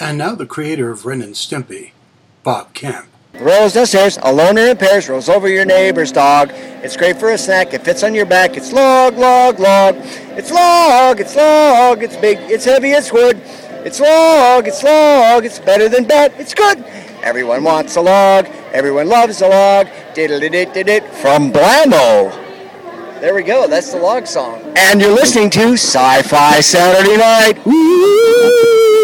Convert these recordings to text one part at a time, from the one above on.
And now the creator of Ren and Stimpy, Bob Kemp. Rolls downstairs, a loner in pairs, rolls over your neighbor's dog. It's great for a snack, it fits on your back. It's log, log, log. It's log, it's log, it's big, it's heavy, it's wood. It's log, it's log, it's better than bat, it's good. Everyone wants a log, everyone loves a log. Diddle dit dit dit from Blammo. There we go, that's the log song. And you're listening to Sci Fi Saturday Night. Woo!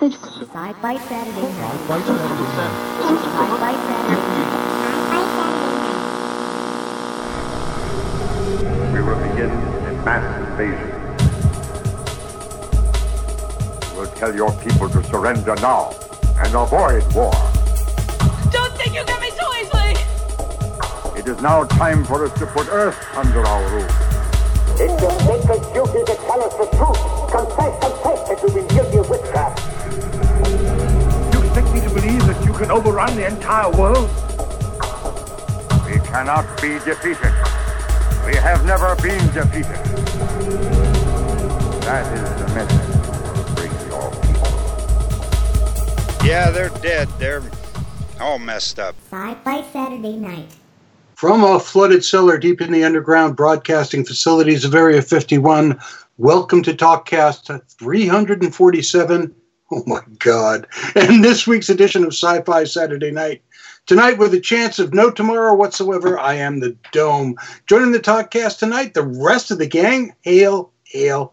Sci-Fi Saturday night. Sci-Fi Saturday We will begin a mass invasion. We'll tell your people to surrender now and avoid war. Don't think you get me so easily! It is now time for us to put Earth under our rule. It's your sacred duty to tell us the truth. Confess, confess that you've been guilty of witchcraft. Can overrun the entire world? We cannot be defeated. We have never been defeated. That is the message bring your people. Yeah, they're dead. They're all messed up. Sci-Fi Saturday night. From a flooded cellar deep in the underground broadcasting facilities of Area 51, welcome to TalkCast 347. Oh my God. And this week's edition of Sci Fi Saturday Night. Tonight, with a chance of no tomorrow whatsoever, I am the Dome. Joining the TalkCast tonight, the rest of the gang. Hail, hail.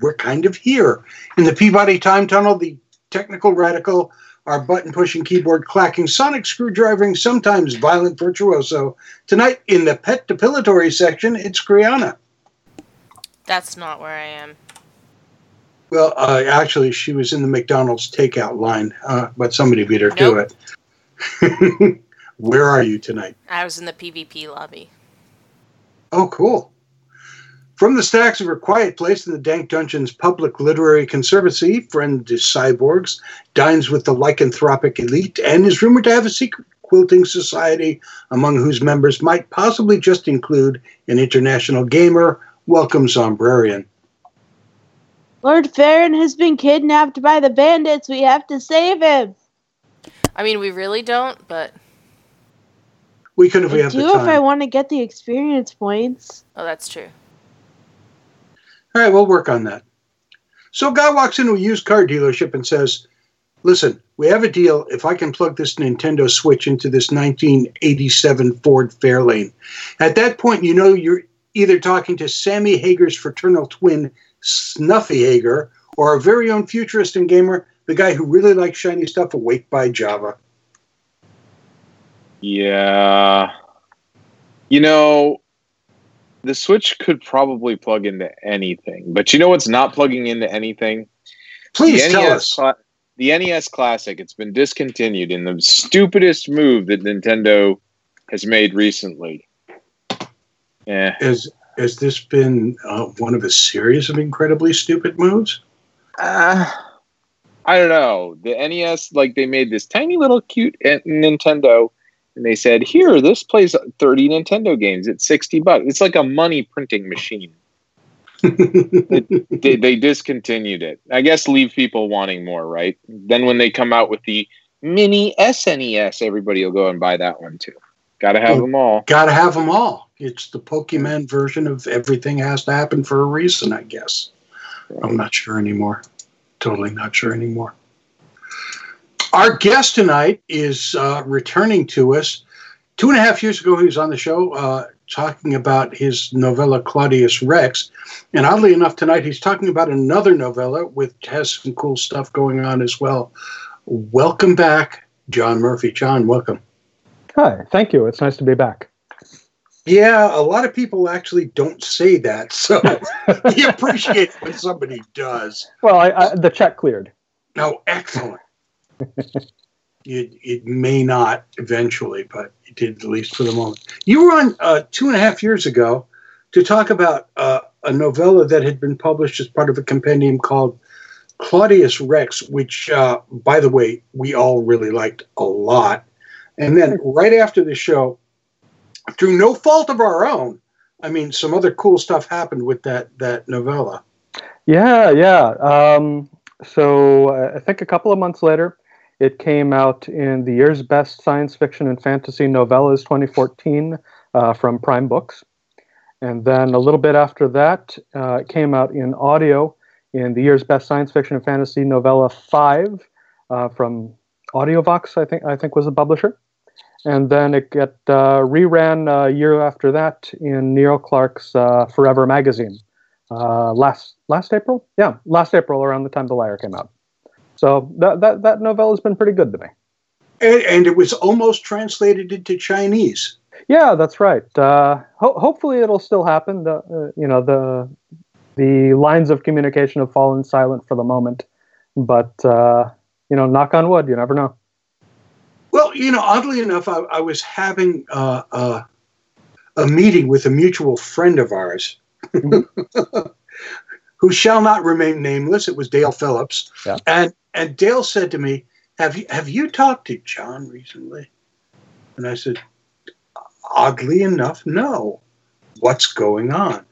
We're kind of here. In the Peabody Time Tunnel, the technical radical, our button pushing, keyboard clacking, sonic screwdriving, sometimes violent virtuoso. Tonight, in the pet depilatory section, it's Kriana. That's not where I am. Well, uh, actually, she was in the McDonald's takeout line, uh, but somebody beat her to it. Where are you tonight? I was in the PvP lobby. Oh, cool. From the stacks of her quiet place in the Dank Dungeon's public literary conservancy, friend to cyborgs, dines with the lycanthropic elite, and is rumored to have a secret quilting society among whose members might possibly just include an international gamer. Welcome, Zombrarian. Lord Farron has been kidnapped by the bandits. We have to save him. I mean, we really don't, but We could if we I have the do if I want to get the experience points. oh, that's true. All right, we'll work on that. So, a guy walks into a used car dealership and says, Listen, we have a deal. If I can plug this Nintendo Switch into this 1987 Ford Fairlane. At that point, you know you're either talking to Sammy Hagar's fraternal twin, Snuffy Hagar, or our very own futurist and gamer, the guy who really likes shiny stuff awake by Java. Yeah. You know, the Switch could probably plug into anything, but you know what's not plugging into anything? Please the tell NES us. cla- the NES Classic. It's been discontinued in the stupidest move that Nintendo has made recently. Yeah. Has, has this been uh, one of a series of incredibly stupid moves? Uh, I don't know. The NES, like they made this tiny little cute Nintendo, and they said, "Here, this plays 30 Nintendo games at 60 bucks." It's like a money printing machine. They, they discontinued it. I guess leave people wanting more, right? Then when they come out with the mini SNES, everybody will go and buy that one too. Got to have Oh. them all. Got to have them all. It's the Pokemon version of everything has to happen for a reason, I guess. I'm not sure anymore. Totally not sure anymore. Our guest tonight is uh, returning to us. Two and a half years ago, he was on the show uh, talking about his novella Claudius Rex. And oddly enough, tonight he's talking about another novella which has some cool stuff going on as well. Welcome back, John Murphy. John, welcome. Hi, thank you. It's nice to be back. Yeah, a lot of people actually don't say that, so we appreciate when somebody does. Well, I, I, the check cleared. No, excellent. it, it may not eventually, but it did at least for the moment. You were on uh, two and a half years ago to talk about uh, a novella that had been published as part of a compendium called Claudius Rex, which, uh, by the way, we all really liked a lot. And then right after the show, through no fault of our own, I mean, some other cool stuff happened with that that novella. Yeah, yeah. Um, so uh, I think a couple of months later, it came out in the year's best science fiction and fantasy novellas 2014 uh, from Prime Books. And then a little bit after that, uh, it came out in audio in the year's best science fiction and fantasy novella 5 uh, from Audiovox, I think, I think was the publisher. And then it got uh, reran a year after that in Neil Clarke's uh, Forever magazine uh, last last April. Yeah, last April, around the time The Liar came out. So that that that novella has been pretty good to me. And, and it was almost translated into Chinese. Yeah, that's right. Uh, ho- hopefully, it'll still happen. The uh, you know the the lines of communication have fallen silent for the moment, but uh, you know, knock on wood, you never know. Well, you know, oddly enough, I, I was having uh, uh, a meeting with a mutual friend of ours who shall not remain nameless. It was Dale Phillips. Yeah. And and Dale said to me, Have you have you talked to John recently? And I said, Oddly enough, no. What's going on?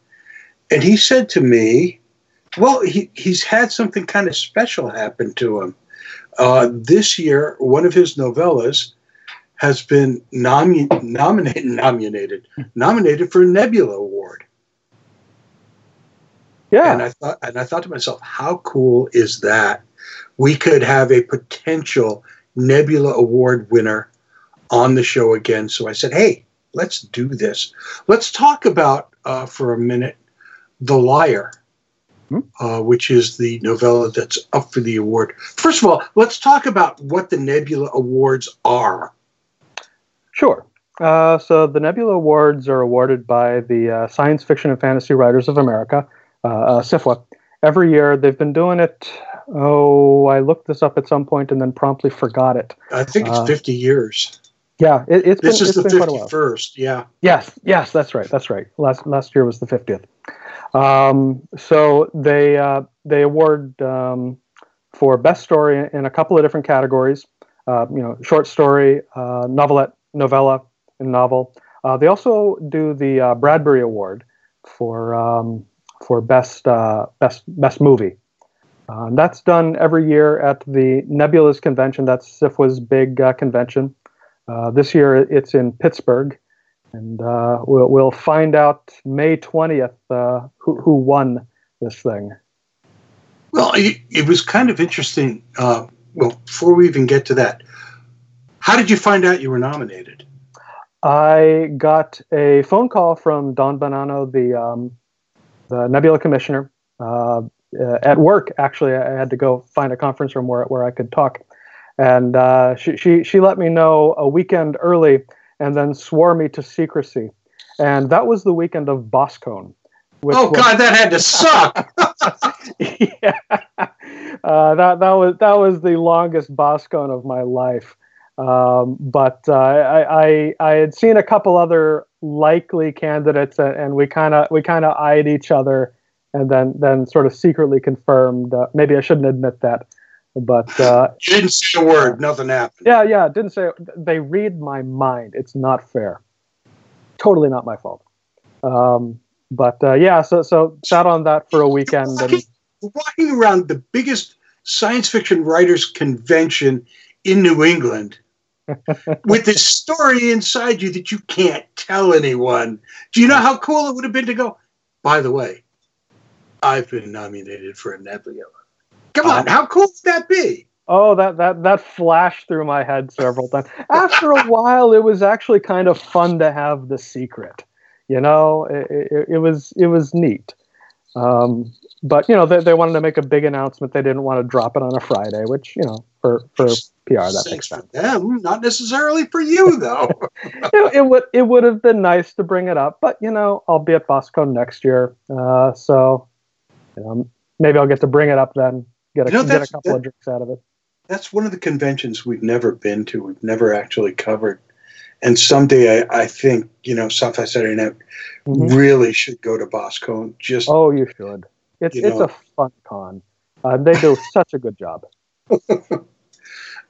And he said to me, Well, he, he's had something kind of special happen to him. Uh, this year, one of his novellas has been nomi- nominated, nominated, nominated for a Nebula Award. Yeah. And I thought, and I thought to myself, how cool is that? We could have a potential Nebula Award winner on the show again. So I said, hey, let's do this. Let's talk about uh, for a minute The Liar, uh, which is the novella that's up for the award. First of all, let's talk about what the Nebula Awards are. Sure. Uh, so the Nebula Awards are awarded by the uh, Science Fiction and Fantasy Writers of America, uh, uh, SFWA. Every year they've been doing it. Oh, I looked this up at some point and then promptly forgot it. I think it's Uh, 50 years. Yeah, it, it's This been, is it's the been quite a while. 51st. Yeah. Yes, yes, that's right. That's right. Last last year was the fiftieth. Um, so they uh, they award um, for best story in a couple of different categories. Uh, you know, short story, uh, novelette, novella, and novel. Uh, they also do the uh, Bradbury Award for um, for best uh, best best movie. Uh, that's done every year at the Nebulas convention. That's SFWA's big uh, convention. Uh, this year it's in Pittsburgh, and uh, we'll, we'll find out May 20th uh, who, who won this thing. Well, it, it was kind of interesting. Uh, well, before we even get to that, how did you find out you were nominated? I got a phone call from Dawn Bonanno, the um, the Nebula commissioner, uh, uh, at work. Actually, I had to go find a conference room where where I could talk, and uh, she she she let me know a weekend early, and then swore me to secrecy, and that was the weekend of Boskone. which Oh was- God, that had to suck. yeah, uh, that that was that was the longest Boskone of my life. Um, but uh, I, I I had seen a couple other likely candidates, and, and we kind of we kind of eyed each other, and then then sort of secretly confirmed. Uh, maybe I shouldn't admit that, but uh, you didn't say a word. Nothing happened. yeah, yeah, didn't say they read my mind. It's not fair. Totally not my fault. Um, but uh, yeah, so so sat on that for a weekend, and Walking around the biggest science fiction writers convention in New England with this story inside you that you can't tell anyone. Do you know how cool it would have been to go? By the way, I've been nominated for a Nebula. Come on, how cool would that be? Oh, that that that flashed through my head several times. After a while, it was actually kind of fun to have the secret. You know, it, it, it was it was neat. Um, but you know, they, they wanted to make a big announcement. They didn't want to drop it on a Friday, which you know, for for PR that makes sense. Them, not necessarily for you though. it, it would it would have been nice to bring it up, but you know, I'll be at Boskone next year, uh, so you know, maybe I'll get to bring it up then. Get a, You know, get a that's- couple that- of drinks out of it. That's one of the conventions we've never been to. We've never actually covered. And someday I, I think, you know, Sci-Fi Saturday Night Mhm. really should go to Boskone. Just Oh, you should. It's You it's know- a fun con. Uh, they do such a good job.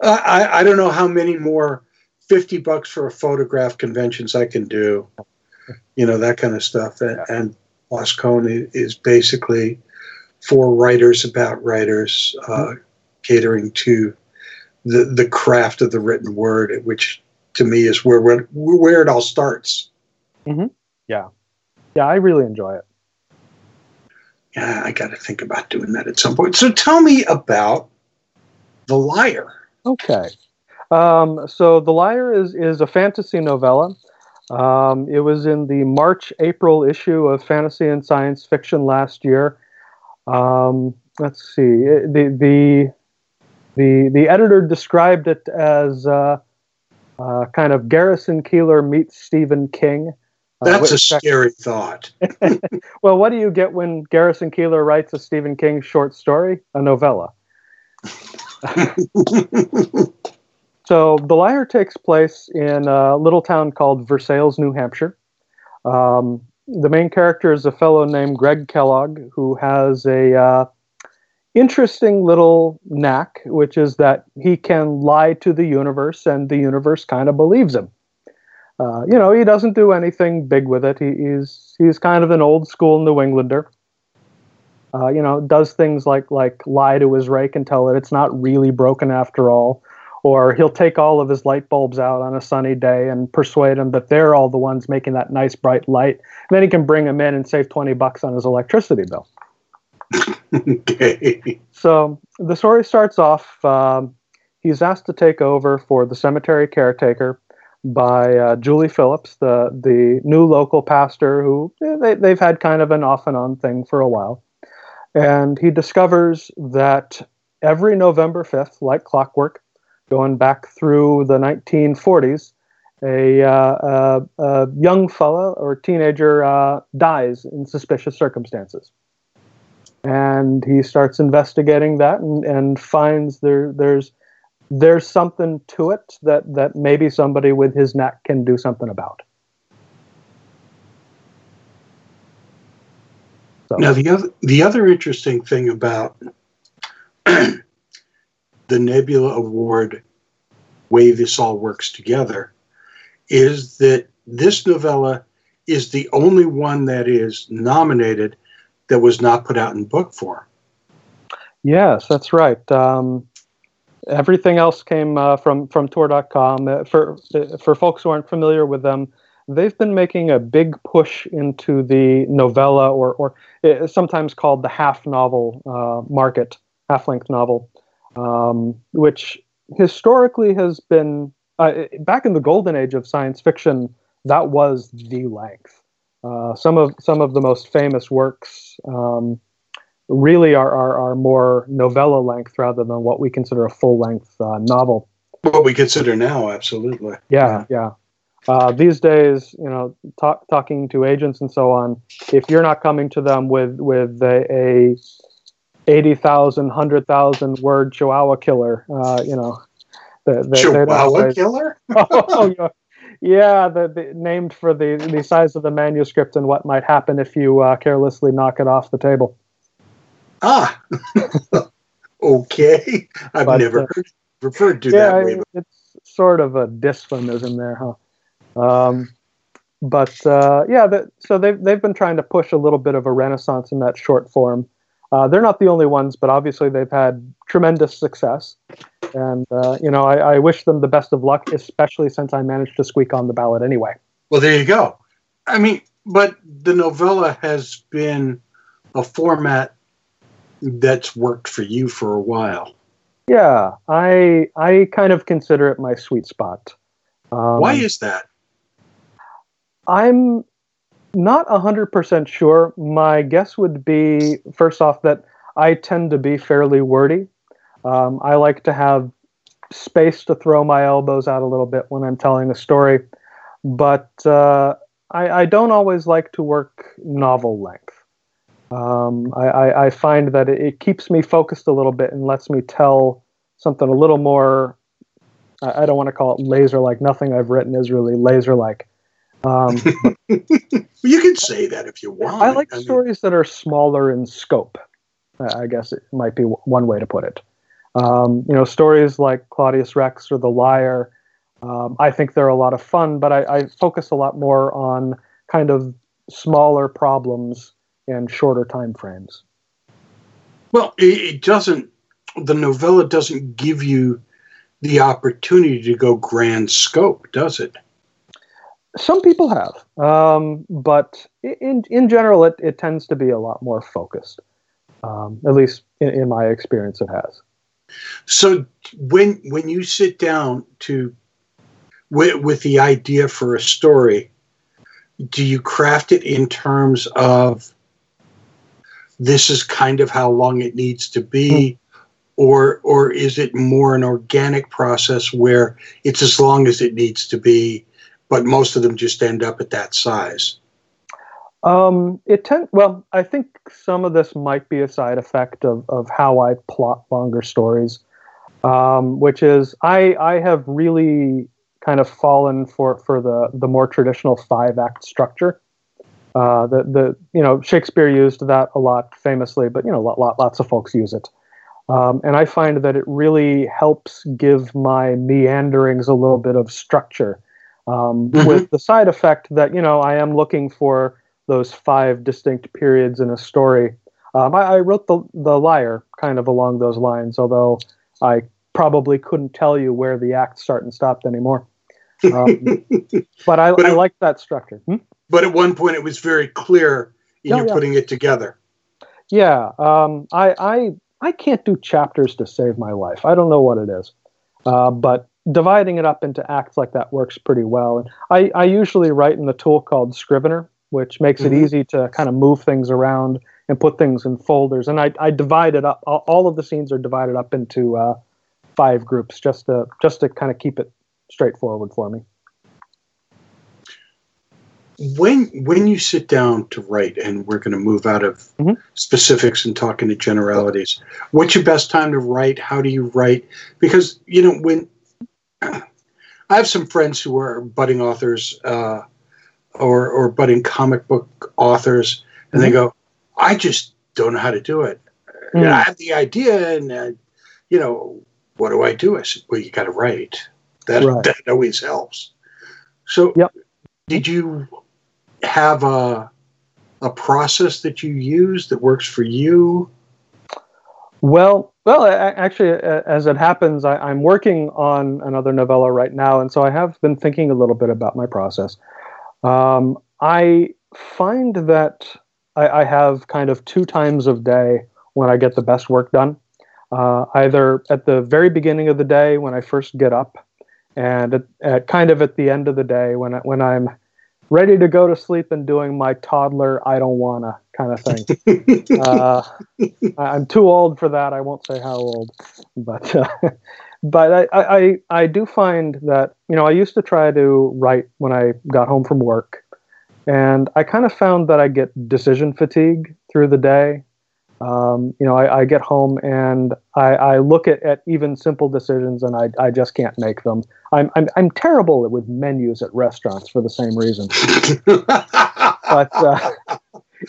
I, I- don't know how many more 50 bucks for a photograph conventions I can do, you know, that kind of stuff. And, and Boskone is basically for writers about writers, uh, catering to the the craft of the written word, which to me is where where, where it all starts. hmm Yeah, yeah, I really enjoy it. Yeah, I got to think about doing that at some point. So tell me about the liar. Okay. Um, so The Liar is, is a fantasy novella. Um, it was in the March April issue of Fantasy and Science Fiction last year. Um, let's see. The, the, the, the editor described it as uh, uh, kind of Garrison Keillor meets Stephen King. Uh, That's a scary thought. well, what do you get when Garrison Keillor writes a Stephen King short story? A novella. So The Liar takes place in a little town called Versailles, New Hampshire. Um, the main character is a fellow named Greg Kellogg who has a uh, interesting little knack, which is that he can lie to the universe, and the universe kind of believes him. Uh, you know, he doesn't do anything big with it. He, he's he's kind of an old school New Englander. Uh, you know, does things like like lie to his rake and tell it it's not really broken after all or he'll take all of his light bulbs out on a sunny day and persuade them that they're all the ones making that nice bright light. And then he can bring them in and save 20 bucks on his electricity bill. okay. So the story starts off. Um, he's asked to take over for the cemetery caretaker by uh, Julie Phillips, the the new local pastor who eh, they, they've had kind of an off and on thing for a while. And he discovers that every November 5th, like clockwork, going back through the 1940s, a, uh, a, a young fella or teenager uh, dies in suspicious circumstances. And he starts investigating that and, and finds there there's there's something to it that, that maybe somebody with his knack can do something about. So, Now the other the other interesting thing about the Nebula Award way this all works together is that this novella is the only one that is nominated that was not put out in book form. Yes, that's right. Um, everything else came uh, from from Tor.com. Uh, for for folks who aren't familiar with them, they've been making a big push into the novella, or or uh, sometimes called the half novel uh, market, half length novel, um, which historically has been uh, back in the golden age of science fiction. That was the length. Uh, some of some of the most famous works. Um, really are, are, are more novella length rather than what we consider a full length uh, novel. What we consider now, absolutely. Yeah, yeah. Uh, these days, you know, talk, talking to agents and so on, if you're not coming to them with with a, a 80,000, 100,000 word Chihuahua killer, uh, you know, the, the, Chihuahua killer? oh, yeah. Yeah, the, the, named for the, the size of the manuscript and what might happen if you uh, carelessly knock it off the table. Ah, okay. I've But, never uh, heard referred to yeah, that way. it's sort of a dysphemism there, huh? Um, but uh, yeah, the, so they've they've been trying to push a little bit of a renaissance in that short form. Uh, they're not the only ones, but obviously they've had tremendous success, and uh, you know I, I wish them the best of luck, especially since I managed to squeak on the ballot anyway. Well, there you go. I mean, but the novella has been a format that's worked for you for a while. Yeah, I I kind of consider it my sweet spot. Um, Why is that? I'm not 100% sure. My guess would be first off that I tend to be fairly wordy. Um, I like to have space to throw my elbows out a little bit when I'm telling a story, but uh, I, I don't always like to work novel length. Um, I, I, I find that it, it keeps me focused a little bit and lets me tell something a little more. I I don't want to call it laser like. Nothing I've written is really laser like. Um, You can say that if you want. I like mean, stories that are smaller in scope. uh, I guess it might be w- one way to put it. Um, you know, stories like Claudius Rex or The Liar. Um, I think they're a lot of fun, but I, I focus a lot more on kind of smaller problems and shorter time frames. Well, it, it doesn't. The novella doesn't give you the opportunity to go grand scope, does it? Some people have, um, but in in general, it, it tends to be a lot more focused. Um, at least in, in my experience, it has. So when when you sit down to with, with the idea for a story, do you craft it in terms of this is kind of how long it needs to be, or or is it more an organic process where it's as long as it needs to be, but most of them just end up at that size? Um, it tend well. I think some of this might be a side effect of of how I plot longer stories, um, which is I I have really kind of fallen for for the the more traditional five act structure. Uh, the the you know Shakespeare used that a lot famously, but you know lot, lot, lots of folks use it, um, and I find that it really helps give my meanderings a little bit of structure. Um, Mhm. With the side effect that you know I am looking for those five distinct periods in a story. Um, I, I wrote the the Liar kind of along those lines, although I probably couldn't tell you where the acts start and stopped anymore. Um, but I, I like that structure. Hmm? But at one point, it was very clear in you yeah. putting it together. Yeah, um, I, I I can't do chapters to save my life. I don't know what it is, uh, but dividing it up into acts like that works pretty well. And I, I usually write in the tool called Scrivener, which makes Mhm. it easy to kind of move things around and put things in folders. And I, I divide it up. All, of the scenes are divided up into uh, five groups, just to just to kind of keep it straightforward for me. when when you sit down to write and we're going to move out of Mhm. specifics and talk into generalities what's your best time to write how do you write because you know when i have some friends who are budding authors uh, or or budding comic book authors and they go i just don't know how to do it Mm. And i have the idea and uh, you know what do i do i said well you got to write that Right. that always helps so Yep. did you have a a process that you use that works for you? Well, well, actually, as it happens, I, I'm working on another novella right now, and so I have been thinking a little bit about my process. Um, I find that I, I have kind of two times of day when I get the best work done. Uh, either at the very beginning of the day when I first get up, and at, at kind of at the end of the day when I, when I'm ready to go to sleep and doing my toddler I don't wanna kind of thing. uh, I'm too old for that. I won't say how old, but uh, but I I- I do find that you know I used to try to write when I got home from work, and I kind of found that I get decision fatigue through the day. Um, you know, I, I get home and I, I look at, at even simple decisions and I, I just can't make them. I'm, I'm I'm terrible with menus at restaurants for the same reason. but uh,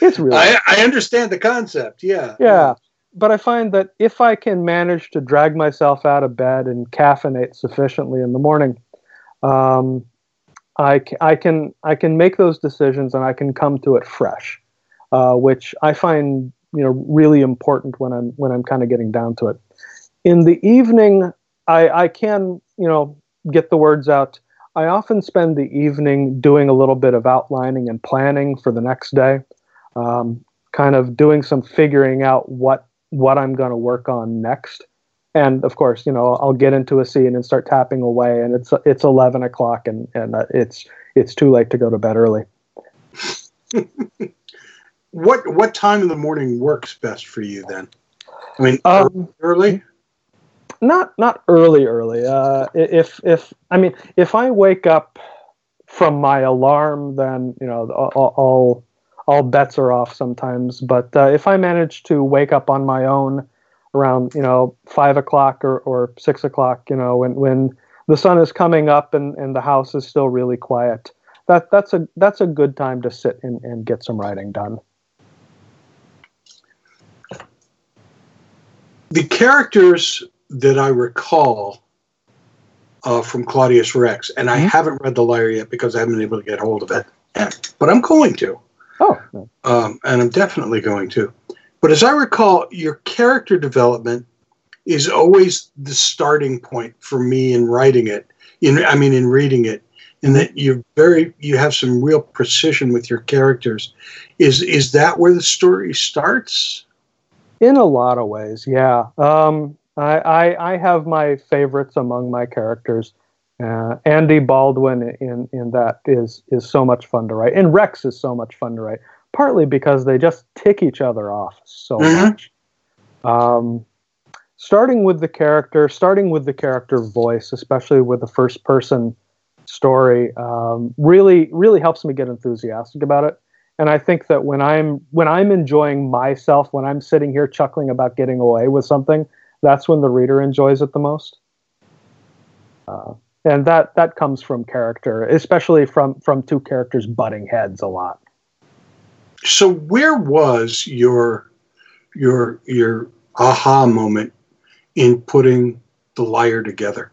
it's really I, I understand the concept. Yeah. yeah but i find that if i can manage to drag myself out of bed and caffeinate sufficiently in the morning um, I, I can i can make those decisions and i can come to it fresh uh, which i find you know really important when i'm when i'm kind of getting down to it in the evening i i can you know get the words out i often spend the evening doing a little bit of outlining and planning for the next day um, kind of doing some figuring out what what I'm going to work on next. And of course, you know, I'll get into a scene and start tapping away, and it's it's eleven o'clock, and and uh, it's it's too late to go to bed early. What what time in the morning works best for you then? I mean, Um, early. Not not early, early. Uh, if if I mean, if I wake up from my alarm, then you know, all all, all bets are off sometimes. But uh, if I manage to wake up on my own around you know five o'clock or, or six o'clock, you know, when when the sun is coming up and, and the house is still really quiet, that that's a that's a good time to sit and, and get some writing done. The characters that I recall uh, from Claudius Rex, and I haven't read The Liar yet because I haven't been able to get hold of it, but I'm going to. Oh, um, and I'm definitely going to. But as I recall, your character development is always the starting point for me in writing it. In I mean, in reading it, and that you're very you have some real precision with your characters. Is is that where the story starts? In a lot of ways, yeah. Um, I, I, I have my favorites among my characters. Uh, Andy Baldwin in in that is is so much fun to write, and Rex is so much fun to write. Partly because they just tick each other off so Mhm. much. Um, starting with the character, starting with the character voice, especially with the first person story, um, really really helps me get enthusiastic about it. And I think that when I'm when I'm enjoying myself, when I'm sitting here chuckling about getting away with something, that's when the reader enjoys it the most. Uh, and that that comes from character, especially from from two characters butting heads a lot. So where was your your your aha moment in putting the liar together?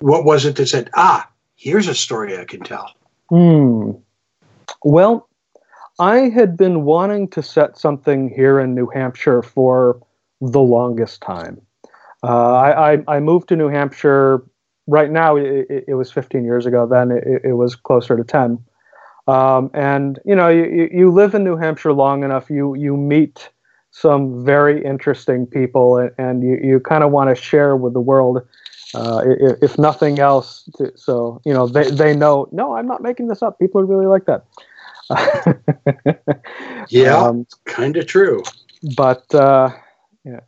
What was it that said, ah, here's a story I can tell? Hmm. Well, I had been wanting to set something here in New Hampshire for the longest time. Uh, I, I, I moved to New Hampshire. Right now, it, it- was 15 years ago. Then it, it was closer to 10. Um, and you know, you, you- live in New Hampshire long enough, you you meet some very interesting people, and, and you, you kind of want to share with the world, uh, if, nothing else. To, so you know, they they know. No, I'm not making this up. People are really like that. Yeah, Um, kind of true. but uh, yeah.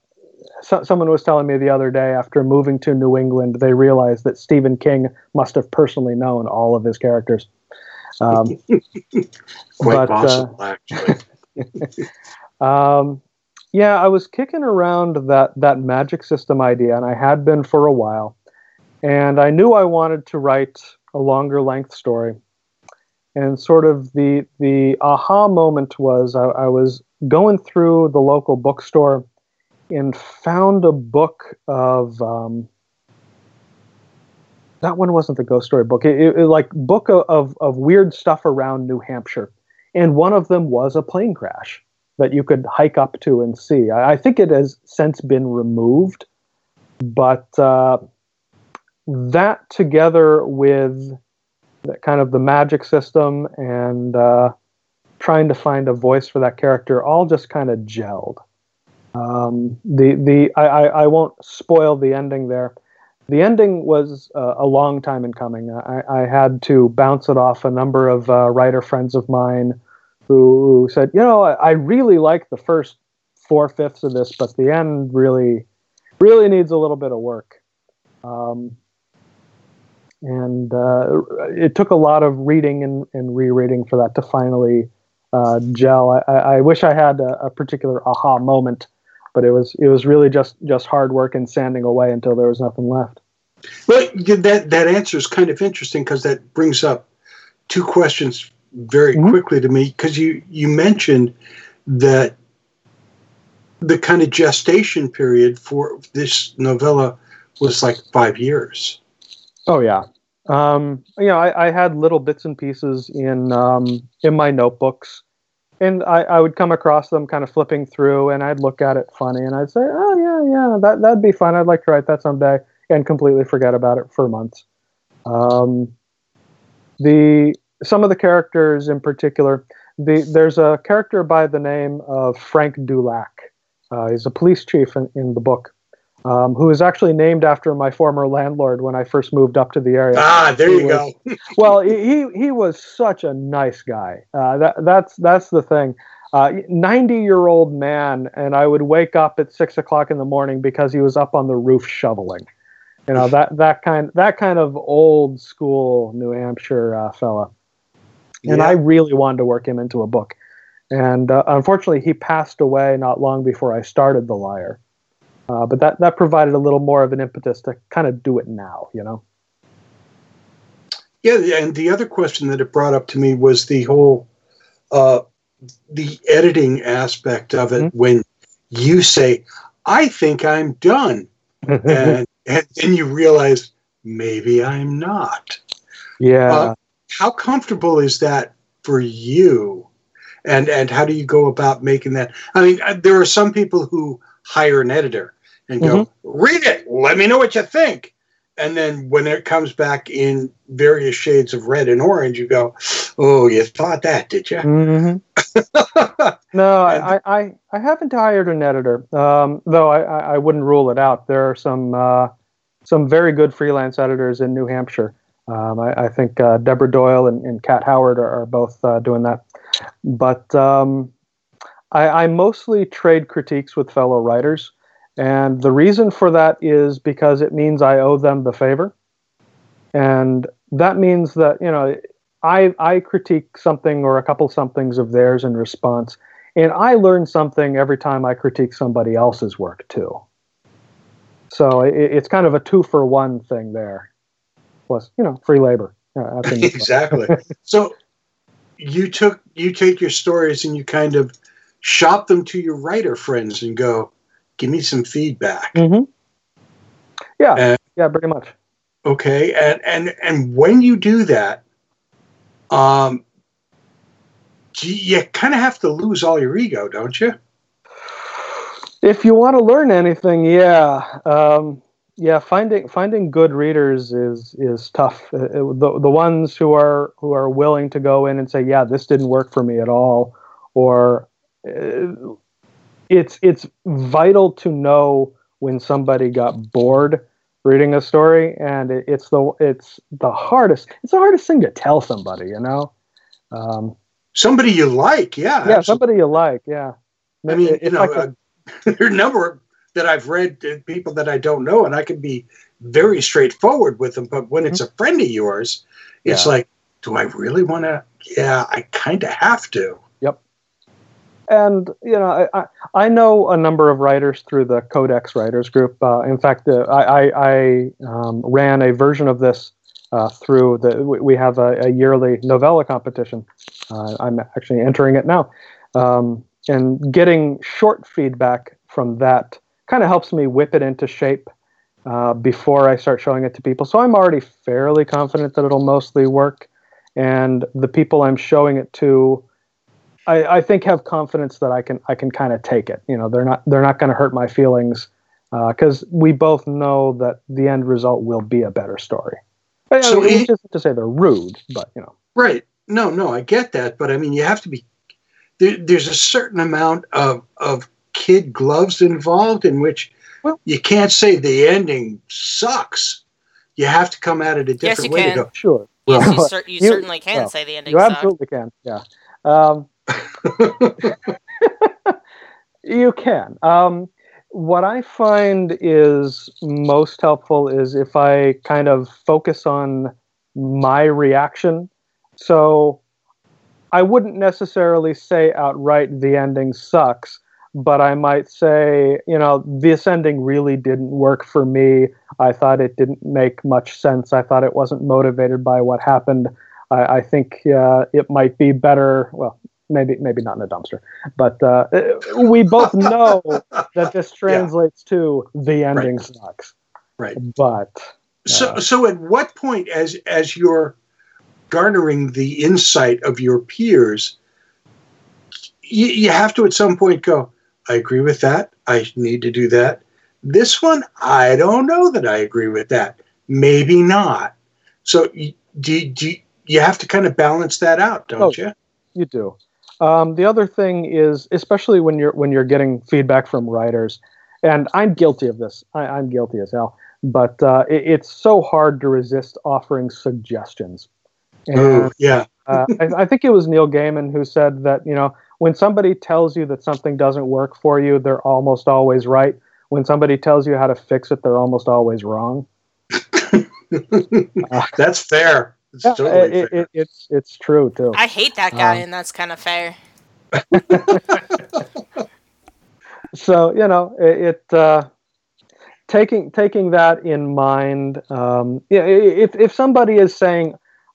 so, someone was telling me the other day after moving to New England, they realized that Stephen King must have personally known all of his characters. Um, Quite but, uh, actually. um, yeah, I was kicking around that that magic system idea, and I had been for a while. And I knew I wanted to write a longer length story. And sort of the the aha moment was I, I was going through the local bookstore and found a book of um, that one wasn't the ghost story book. It, it, it- like book of, of weird stuff around New Hampshire, and one of them was a plane crash that you could hike up to and see. I, I think it has since been removed, but uh, that together with kind of the magic system and uh, trying to find a voice for that character all just kind of gelled. Um, the the I, I, I won't spoil the ending there. The ending was uh, a long time in coming. I, I had to bounce it off a number of uh, writer friends of mine who, who said, you know, I, I really like the first four fifths of this, but the end really, really needs a little bit of work. Um, and uh, it took a lot of reading and, and rereading for that to finally uh, gel. I, I wish I had a, a particular aha moment, but it was it was really just just hard work and sanding away until there was nothing left. Well, that that answer is kind of interesting because that brings up two questions very quickly to me. Because you you mentioned that the kind of gestation period for this novella was like five years. Oh yeah. Um, you know, I, I had little bits and pieces in um, in my notebooks, and I, I would come across them, kind of flipping through, and I'd look at it funny, and I'd say, "Oh yeah, yeah, that that'd be fun. I'd like to write that someday," and completely forget about it for months. Um, the some of the characters in particular, the there's a character by the name of Frank Dulac. Uh, he's a police chief in, in the book um, who is actually named after my former landlord when I first moved up to the area. Ah, there He you was- go. well, he he- he was such a nice guy. Uh, that that's that's the thing. Ninety year old man, and I would wake up at six o'clock in the morning because he was up on the roof shoveling. You know that that kind that kind of old school New Hampshire uh, fella. And Yeah. I really wanted to work him into a book. And uh, unfortunately, he passed away not long before I started The Liar. Uh, but that, that provided a little more of an impetus to kind of do it now, you know? Yeah, and the other question that it brought up to me was the whole uh, the editing aspect of it. When you say, "I think I'm done," and, and then you realize maybe I'm not. Yeah. Uh, how comfortable is that for you? and and how do you go about making that? I mean, uh, there are some people who hire an editor and go read it, let me know what you think, and then when it comes back in various shades of red and orange, you go, oh, you thought that, did you? hmm no, I, I, I haven't hired an editor, um, though I, I I wouldn't rule it out. There are some uh, some very good freelance editors in New Hampshire. Um, I, I think uh, Deborah Doyle and, and Kat Howard are, are both uh, doing that. But um, I, I mostly trade critiques with fellow writers, and the reason for that is because it means I owe them the favor, and that means that you know I I critique something or a couple somethings of theirs in response, and I learn something every time I critique somebody else's work too. So it, it's kind of a two for one thing there, plus you know free labor. Exactly. so you took you take your stories and you kind of shop them to your writer friends and go, give me some feedback. Mhm. Yeah, And- yeah, pretty much. Okay, and and and when you do that, um, you, you kind of have to lose all your ego, don't you? If you want to learn anything, yeah, um, yeah, finding finding good readers is is tough. Uh, uh, the the ones who are who are willing to go in and say, yeah, this didn't work for me at all, or uh, it's it's vital to know when somebody got bored reading a story, and it, it's the it's the hardest it's the hardest thing to tell somebody, you know. Um, Somebody you like, yeah. yeah, absolutely. somebody you like, yeah. I mean, you know, like a- uh, there are a number that I've read uh, people that I don't know, and I can be very straightforward with them. But when it's a friend of yours, it's Mm-hmm. Yeah. like, do I really want to? Yeah, I kind of have to. And you know, I, I know a number of writers through the Codex Writers Group. Uh, in fact, uh, I I, um, ran a version of this uh, through the. We we have a, a yearly novella competition. Uh, I'm actually entering it now, um, and getting short feedback from that kind of helps me whip it into shape uh, before I start showing it to people. So I'm already fairly confident that it'll mostly work, and the people I'm showing it to. I, I think have confidence that I can I can kind of take it. You know, they're not they're not going to hurt my feelings because we both know that the end result will be a better story. I So mean, it- which isn't to say they're rude, but you know, Right. No, no, I get that, but I mean, you have to be. There, there's a certain amount of of kid gloves involved in which well, you can't say the ending sucks. You have to come at it a different Yes, you way can. to go. sure. Yes, you, Well, cer- you, certainly can well, say the ending You sucked. absolutely can. Yeah. Um, you can. Um, what I find is most helpful is if I kind of focus on my reaction. So I wouldn't necessarily say outright the ending sucks, but I might say, you know, this ending really didn't work for me. I thought it didn't make much sense. I thought it wasn't motivated by what happened. I, I think uh, it might be better. Well, maybe maybe not in a dumpster, but uh, we both know that this translates to the ending sucks. Right. But So, so at what point, as as you're garnering the insight of your peers, you, you have to at some point go, I agree with that. I need to do that. This one, I don't know that I agree with that. Maybe not. So, you- do, do you have to kind of balance that out, don't Oh, you? You do. Um, the other thing is, especially when you're when you're getting feedback from writers, and I'm guilty of this. I, I'm guilty as hell. But uh, it, it's so hard to resist offering suggestions. Ooh, yeah. uh, I, I think it was Neil Gaiman who said that you know when somebody tells you that something doesn't work for you, they're almost always right. When somebody tells you how to fix it, they're almost always wrong. That's fair. It's Yeah, totally it, fair. it, it's it's true too. I hate that guy, Um, and that's kind of fair. so you know it, it uh, taking taking that in mind um, yeah, if, if somebody is saying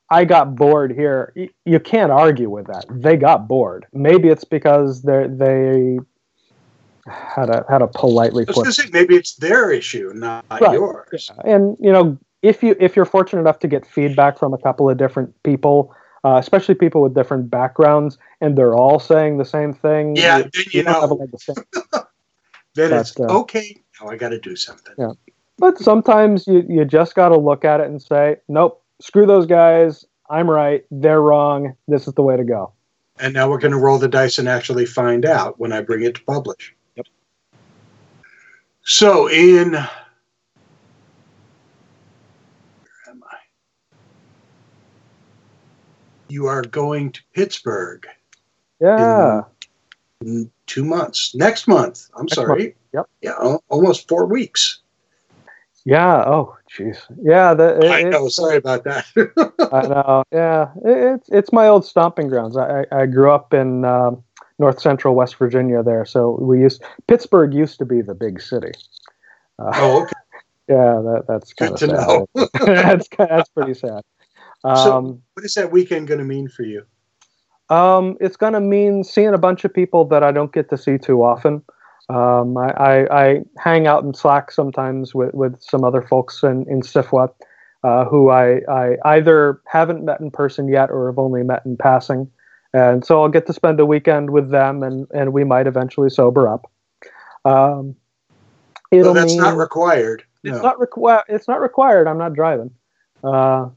i got bored here y- you can't argue with that they got bored maybe it's because they they how to how to politely I was put say maybe it's their issue, not Right. yours. and you know if you if you're fortunate enough to get feedback from a couple of different people uh, especially people with different backgrounds, and they're all saying the same thing. Yeah, then you don't have a know. leg to. Then But, it's uh, okay. Now I got to do something. Yeah. But sometimes you, you just got to look at it and say, nope, screw those guys. I'm right. They're wrong. This is the way to go. And now we're going to roll the dice and actually find out when I bring it to publish. Yep. So in where am I? You are going to Pittsburgh Yeah. in two months. Next month. I'm Next sorry. month. Yep. Yeah, al- almost four weeks. Yeah. Oh, jeez. Yeah. The, it, I know. Sorry about that. I know. Yeah, it, it's it's my old stomping grounds. I I grew up in um, North Central West Virginia there, so we used Pittsburgh used to be the big city. Uh, oh, okay. yeah, that that's kind Good of to sad. know. that's that's pretty sad. So- Um, what is that weekend going to mean for you? um, it's going to mean seeing a bunch of people that I don't get to see too often. Um, I, I, I hang out in Slack sometimes with, with some other folks in, in SFWA uh, who I, I either haven't met in person yet or have only met in passing. And so I'll get to spend a weekend with them and, and we might eventually sober up. Um, it'll that's not required. it's No. not required. It's not required. I'm not driving. Uh,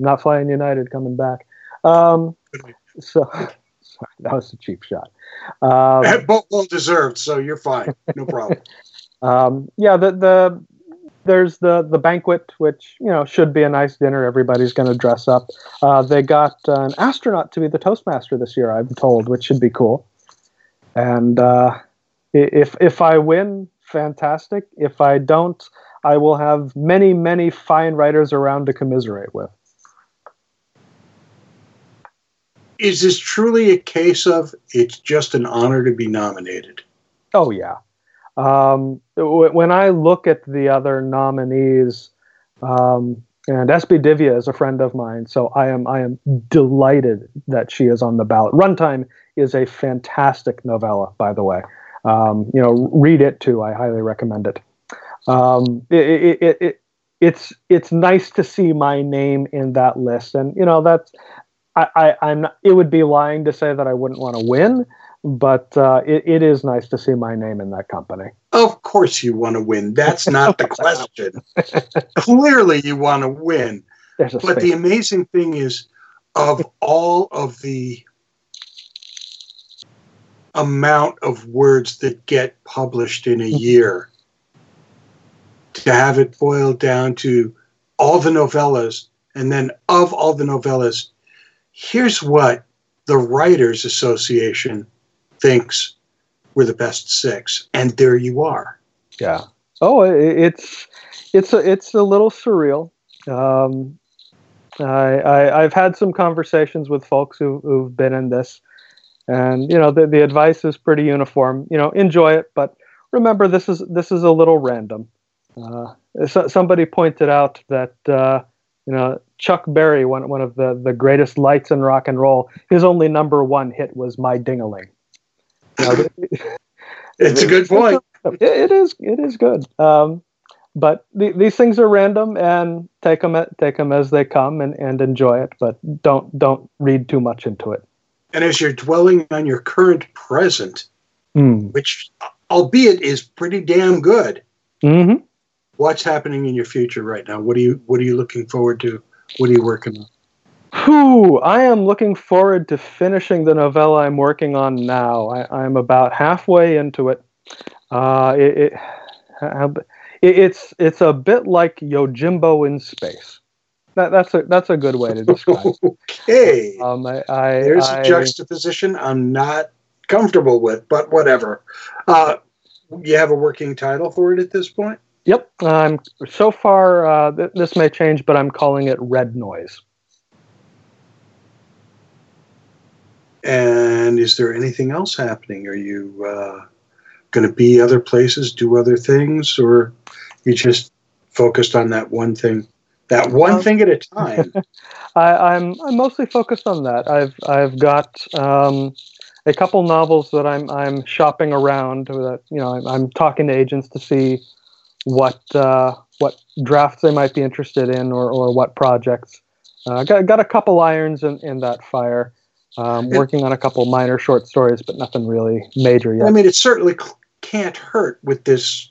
not flying United coming back. Um, so sorry, that was a cheap shot. Um, Both well deserved, so you're fine. No problem. um, yeah, the the there's the the banquet, which you know should be a nice dinner. Everybody's going to dress up. Uh, they got an astronaut to be the toastmaster this year. I'm told, which should be cool. And uh, if if I win, fantastic. If I don't, I will have many many fine writers around to commiserate with. Is this truly a case of it's just an honor to be nominated? Oh yeah. Um, when I look at the other nominees, um, and SB Divya is a friend of mine, so I am I am delighted that she is on the ballot. Runtime is a fantastic novella, by the way. Um, you know, read it too. I highly recommend it. Um, it, it, it it's it's nice to see my name in that list, and you know that's I, I I'm not, it would be lying to say that I wouldn't want to win, but uh, it, it is nice to see my name in that company. Of course, you want to win. That's not the question. Clearly, you want to win. But space. the amazing thing is, of all of the amount of words that get published in a year, to have it boiled down to all the novellas, and then of all the novellas, here's what the Writers Association thinks were the best six, and there you are. Yeah. Oh, it's it's a it's a little surreal. Um, I, I I've had some conversations with folks who who've been in this, and you know the the advice is pretty uniform. You know, enjoy it, but remember this is this is a little random. Uh, so, somebody pointed out that uh, you know Chuck Berry, one one of the the greatest lights in rock and roll, his only number one hit was "My Dingaling." It's a good point. it, is it is good um, but the, these things are random and take them take them as they come and, and enjoy it but don't don't read too much into it And as you're dwelling on your current present, mm. which albeit is pretty damn good, hmm what's happening in your future right now? What are you what are you looking forward to? What are you working on? Whew, I am looking forward to finishing the novella I'm working on now. I, I'm about halfway into it. Uh, it, it, it it's it's a bit like Yojimbo in space. That, that's a that's a good way to describe. it. Okay. Um, I, I, There's I- a juxtaposition I'm not comfortable with, but whatever. Uh, you have a working title for it at this point? Yep. Um, so far, uh, th- this may change, but I'm calling it Red Noise. And is there anything else happening? Are you uh, going to be other places, do other things, or you just focused on that one thing, that one Um, thing at a time? I, I'm I'm mostly focused on that. I've I've got um, a couple novels that I'm I'm shopping around. That you know I'm, I'm talking to agents to see what uh, what drafts they might be interested in or or what projects. Uh, got got a couple irons in, in that fire. Um, working on a couple minor short stories, but nothing really major yet. I mean, it certainly can't hurt with this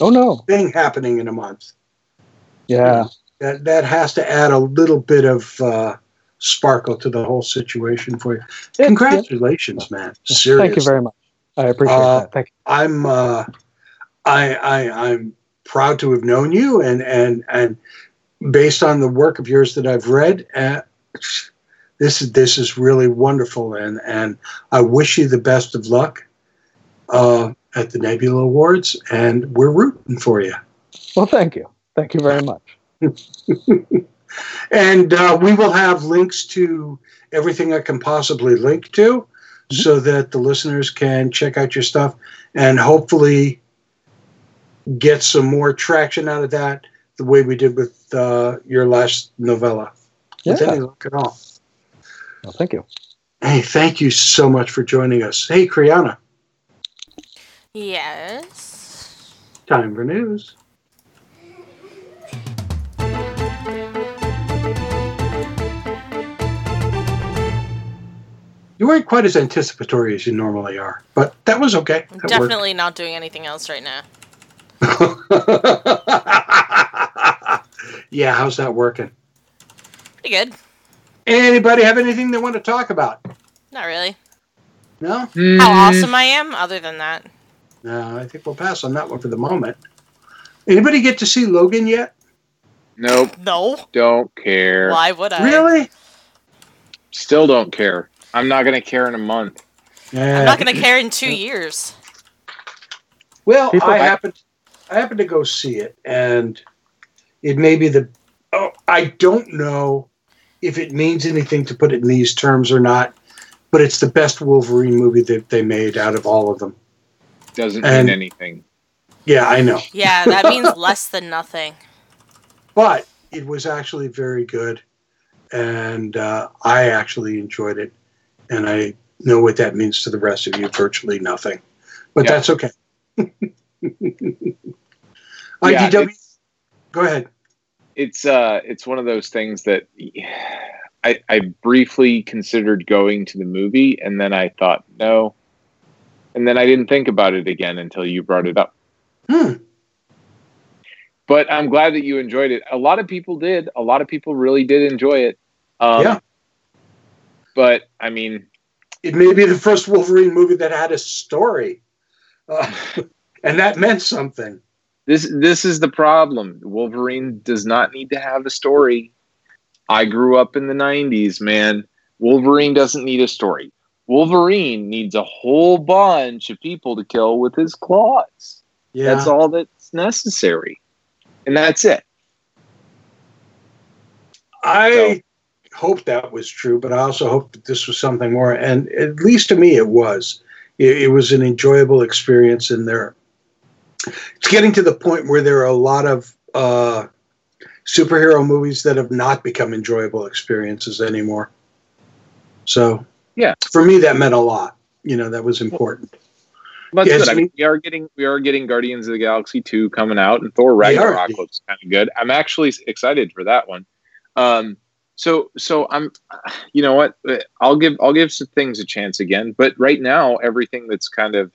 oh no, thing happening in a month. yeah, That that has to add a little bit of uh, sparkle to the whole situation for you. Yeah, Congratulations, man! Seriously, Thank you very much. I appreciate Uh, that. Thank you. I'm uh, I, I I'm proud to have known you, and and and based on the work of yours that I've read, uh, this is this is really wonderful, and and I wish you the best of luck uh, at the Nebula Awards, and we're rooting for you. Well, thank you. Thank you very much. And uh, we will have links to everything I can possibly link to so that the listeners can check out your stuff and hopefully get some more traction out of that the way we did with uh, your last novella. With Yeah. any luck at all. Well, thank you. Hey, thank you so much for joining us. Hey, Kriana, Yes. time for news. You weren't quite as anticipatory as you normally are, but that was okay. I'm That worked. definitely not doing anything else right now. yeah, how's that working? Pretty good. Anybody have anything they want to talk about? Not really. No? How Mm. awesome I am, other than that. No, I think we'll pass on that one for the moment. Anybody get to see Logan yet? Nope. No. Don't care. Why would I? Really? Still don't care. I'm not gonna care in a month. Yeah. I'm not going to care in two years. Well, People- I happened, I happened to go see it, and it may be the. Oh, I don't know if it means anything to put it in these terms or not, but it's the best Wolverine movie that they made out of all of them. Doesn't And- mean anything. Yeah, I know, Yeah, that means less than nothing. but it was actually very good, and uh, I actually enjoyed it, and I know what that means to the rest of you. Virtually nothing, but Yeah. that's okay. Yeah, IDW, go ahead. it's uh it's one of those things that I I briefly considered going to the movie and then I thought no. And then I didn't think about it again until you brought it up. Hmm. But I'm glad that you enjoyed it. A lot of people did. A lot of people really did enjoy it. Um, Yeah. But I mean, it may be the first Wolverine movie that had a story, uh, and that meant something. this this is the problem. Wolverine does not need to have a story. I grew up in the 90s, man. Wolverine doesn't need a story. Wolverine needs a whole bunch of people to kill with his claws. Yeah, That's all that's necessary. And that's it. I hope that was true, but I also hope that this was something more. And at least to me, it was. It, it was an enjoyable experience, and there. It's getting to the point where there are a lot of uh, superhero movies that have not become enjoyable experiences anymore. So, Yeah. for me, that meant a lot. You know, that was important. That's Yes, good. I we- mean, we are getting we are getting Guardians of the Galaxy 2 coming out and Thor. Ragnarok looks kind of good. I'm actually excited for that one. Um so so I'm you know what? I'll give I'll give some things a chance again, but right now everything that's kind of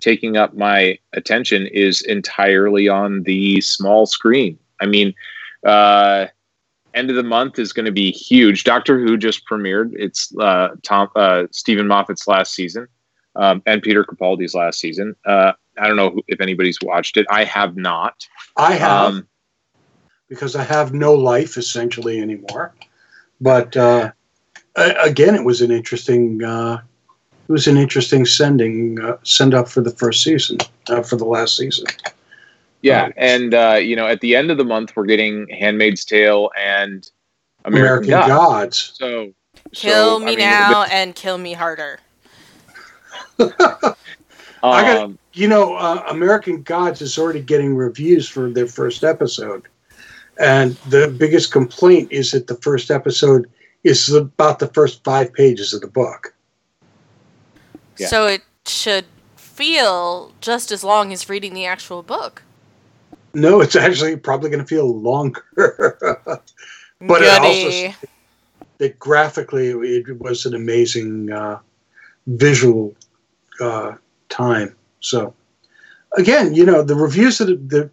taking up my attention is entirely on the small screen. I mean, uh end of the month is going to be huge. Doctor Who just premiered. It's uh Tom uh Steven Moffat's last season um, and Peter Capaldi's last season. Uh, I don't know who- if anybody's watched it. I have not. I have. Um, because I have no life essentially anymore. But uh, again, it was an interesting. Uh, it was an interesting sending uh, send up for the first season uh, for the last season. yeah, Right. and uh, you know, at the end of the month, we're getting *Handmaid's Tale* and American *American, Gods*. Gods. So, Kill so, me I mean, now and kill me harder. the- I got- um, You know, uh, American Gods is already getting reviews for their first episode, and the biggest complaint is that the first episode is about the first five pages of the book. Yeah. So it should feel just as long as reading the actual book. No, it's actually probably going to feel longer. but it also that graphically it was an amazing uh, visual uh, time. So again, you know, the reviews that are, that,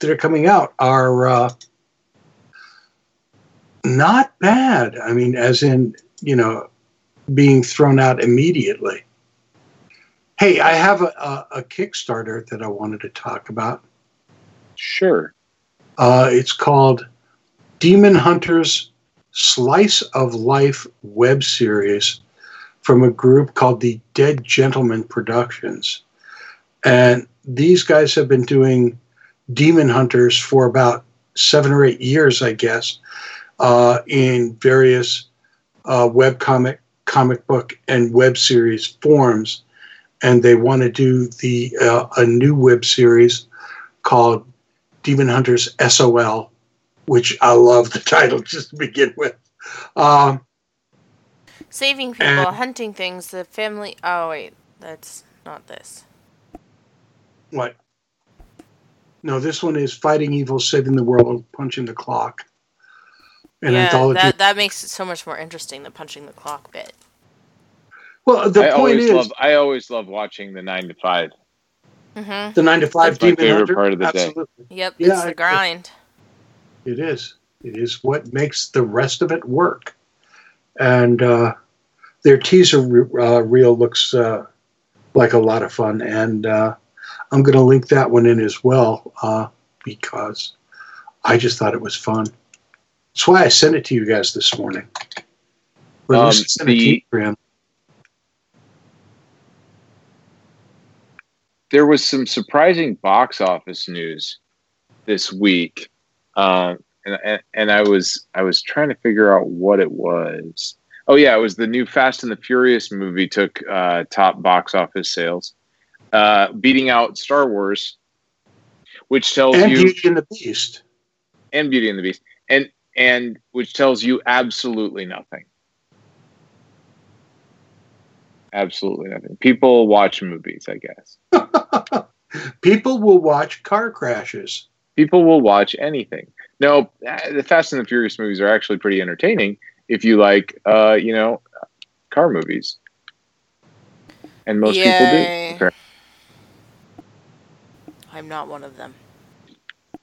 that are coming out are uh, not bad. I mean, as in, you know, being thrown out immediately. Hey, I have a, a, a Kickstarter that I wanted to talk about. Sure. Uh, it's called Demon Hunters Slice of Life web series from a group called the Dead Gentleman Productions. And these guys have been doing Demon Hunters for about seven or eight years, I guess, uh, in various uh, web comic, comic book, and web series forms. And they want to do the uh, a new web series called Demon Hunters SOL, which I love the title just to begin with. Um, Saving people, And- hunting things, the family. Oh, wait. That's not this. what? No, this one is Fighting Evil, Saving the World, Punching the Clock. An yeah, anthology. that, that makes it so much more interesting, the punching the clock bit. Well, the I point is love I always love watching the nine to five. Mm-hmm. the nine to five That's my Demon favorite Hunter. part of the day. Absolutely. Yep, Yeah, it's the grind. It is. It is what makes the rest of it work. And uh, their teaser re- uh, reel looks uh, like a lot of fun. And uh, I'm going to link that one in as well uh, because I just thought it was fun. That's why I sent it to you guys this morning. Or at Um, least sent it to the- you, Graham. There was some surprising box office news this week, and, and and I was I was trying to figure out what it was. Oh yeah, it was the new Fast and the Furious movie took uh, top box office sales, uh, beating out Star Wars, which tells And you Beauty and the Beast. and Beauty and the Beast, and and which tells you absolutely nothing. Absolutely nothing. People watch movies, I guess. People will watch car crashes. people will watch anything. No, uh, the Fast and the Furious movies are actually pretty entertaining if you like, uh, you know, car movies. And most Yay. people do. I'm not one of them.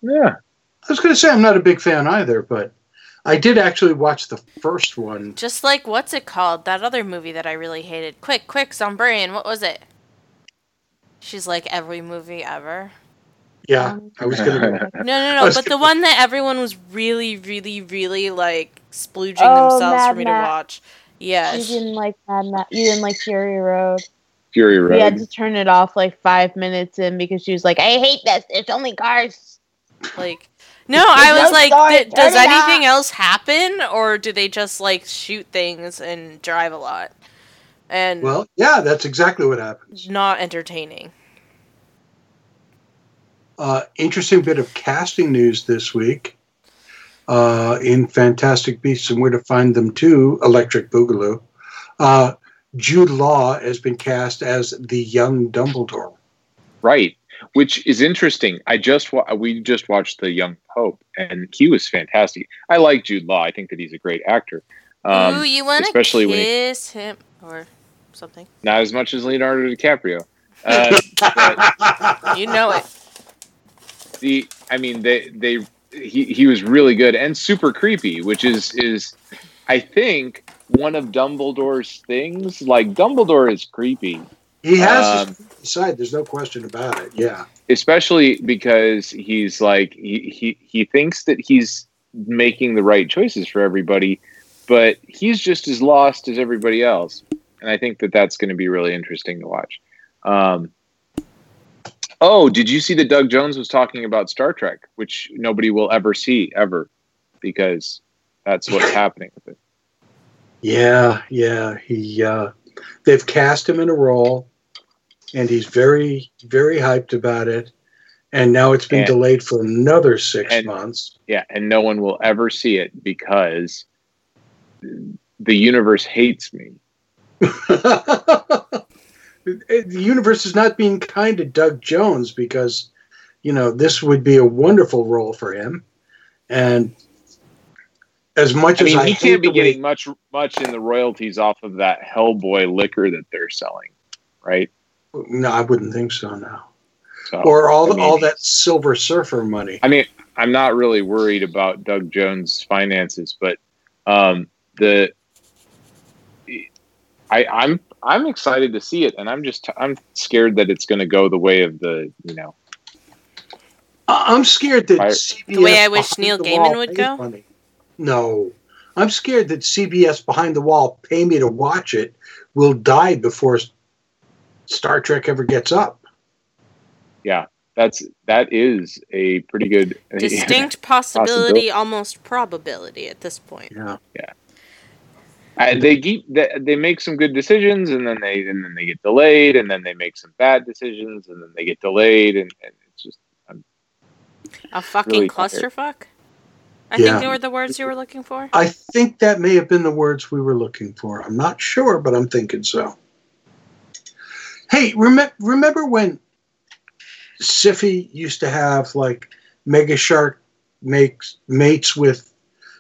Yeah. I was going to say I'm not a big fan either, but I did actually watch the first one. Just like, what's it called? That other movie that I really hated. Quick, quick, Zombrarian, what was it? She's like every movie ever. Yeah, um, I was going to. No, no, no, but the one that everyone was really, really, really like splooging Oh, themselves Mad for me Max. to watch. Yeah, You Yes. didn't like Mad Max. You didn't like Fury Road. Fury Road. We had to turn it off like five minutes in because she was like, "I hate this. It's only cars." Like, no, I was no like, story, "D- does turn it anything else happen, or do they just like shoot things and drive a lot? And Well, yeah, that's exactly what happens. not entertaining. Uh, interesting bit of casting news this week uh, in Fantastic Beasts and Where to Find Them Too, Electric Boogaloo. Uh, Jude Law has been cast as the young Dumbledore. Right. Which is interesting. I just wa- we just watched the Young Pope, and he was fantastic. I like Jude Law. I think that he's a great actor. Um, Ooh, you want to especially when he- kiss him or something? not as much as Leonardo DiCaprio. Uh, You know it. the I mean they they he, he was really good and super creepy, which is is I think one of Dumbledore's things. Like Dumbledore is creepy, He has Um, his side, there's no question about it. Yeah. especially because he's like he, he he thinks that he's making the right choices for everybody, but he's just as lost as everybody else. And I think that that's going to be really interesting to watch. Um, oh, did you see that Doug Jones was talking about Star Trek, which nobody will ever see ever, because that's what's happening with it. Yeah, yeah. He uh, they've cast him in a role, and he's very, very hyped about it. And now it's been And- delayed for another six and- months. Yeah, and no one will ever see it because the universe hates me. the universe is not being kind to Doug Jones because, you know, this would be a wonderful role for him. And as much I mean, as I he can't be the way- getting much much in the royalties off of that Hellboy liquor that they're selling, right? No, I wouldn't think so. now. So, or all I mean, all that Silver Surfer money. I mean, I'm not really worried about Doug Jones' finances, but um, the I, I'm I'm excited to see it, and I'm just I'm scared that it's going to go the way of the you know I- I'm scared that Fire- CBS The way I wish Neil Gaiman would go. Money. No, I'm scared that CBS behind the wall pay me to watch it will die before S- Star Trek ever gets up. yeah that's that is a pretty good Distinct possibility, almost probability at this point. Yeah. Uh, they keep they, they make some good decisions and then they and then they get delayed and then they make some bad decisions and then they get delayed and, and it's just A fucking Really tired. clusterfuck? I Yeah. think they were the words you were looking for. I think that may have been the words we were looking for. I'm not sure, but I'm thinking so. Hey, remember remember when Syfy used to have like Mega Shark makes mates with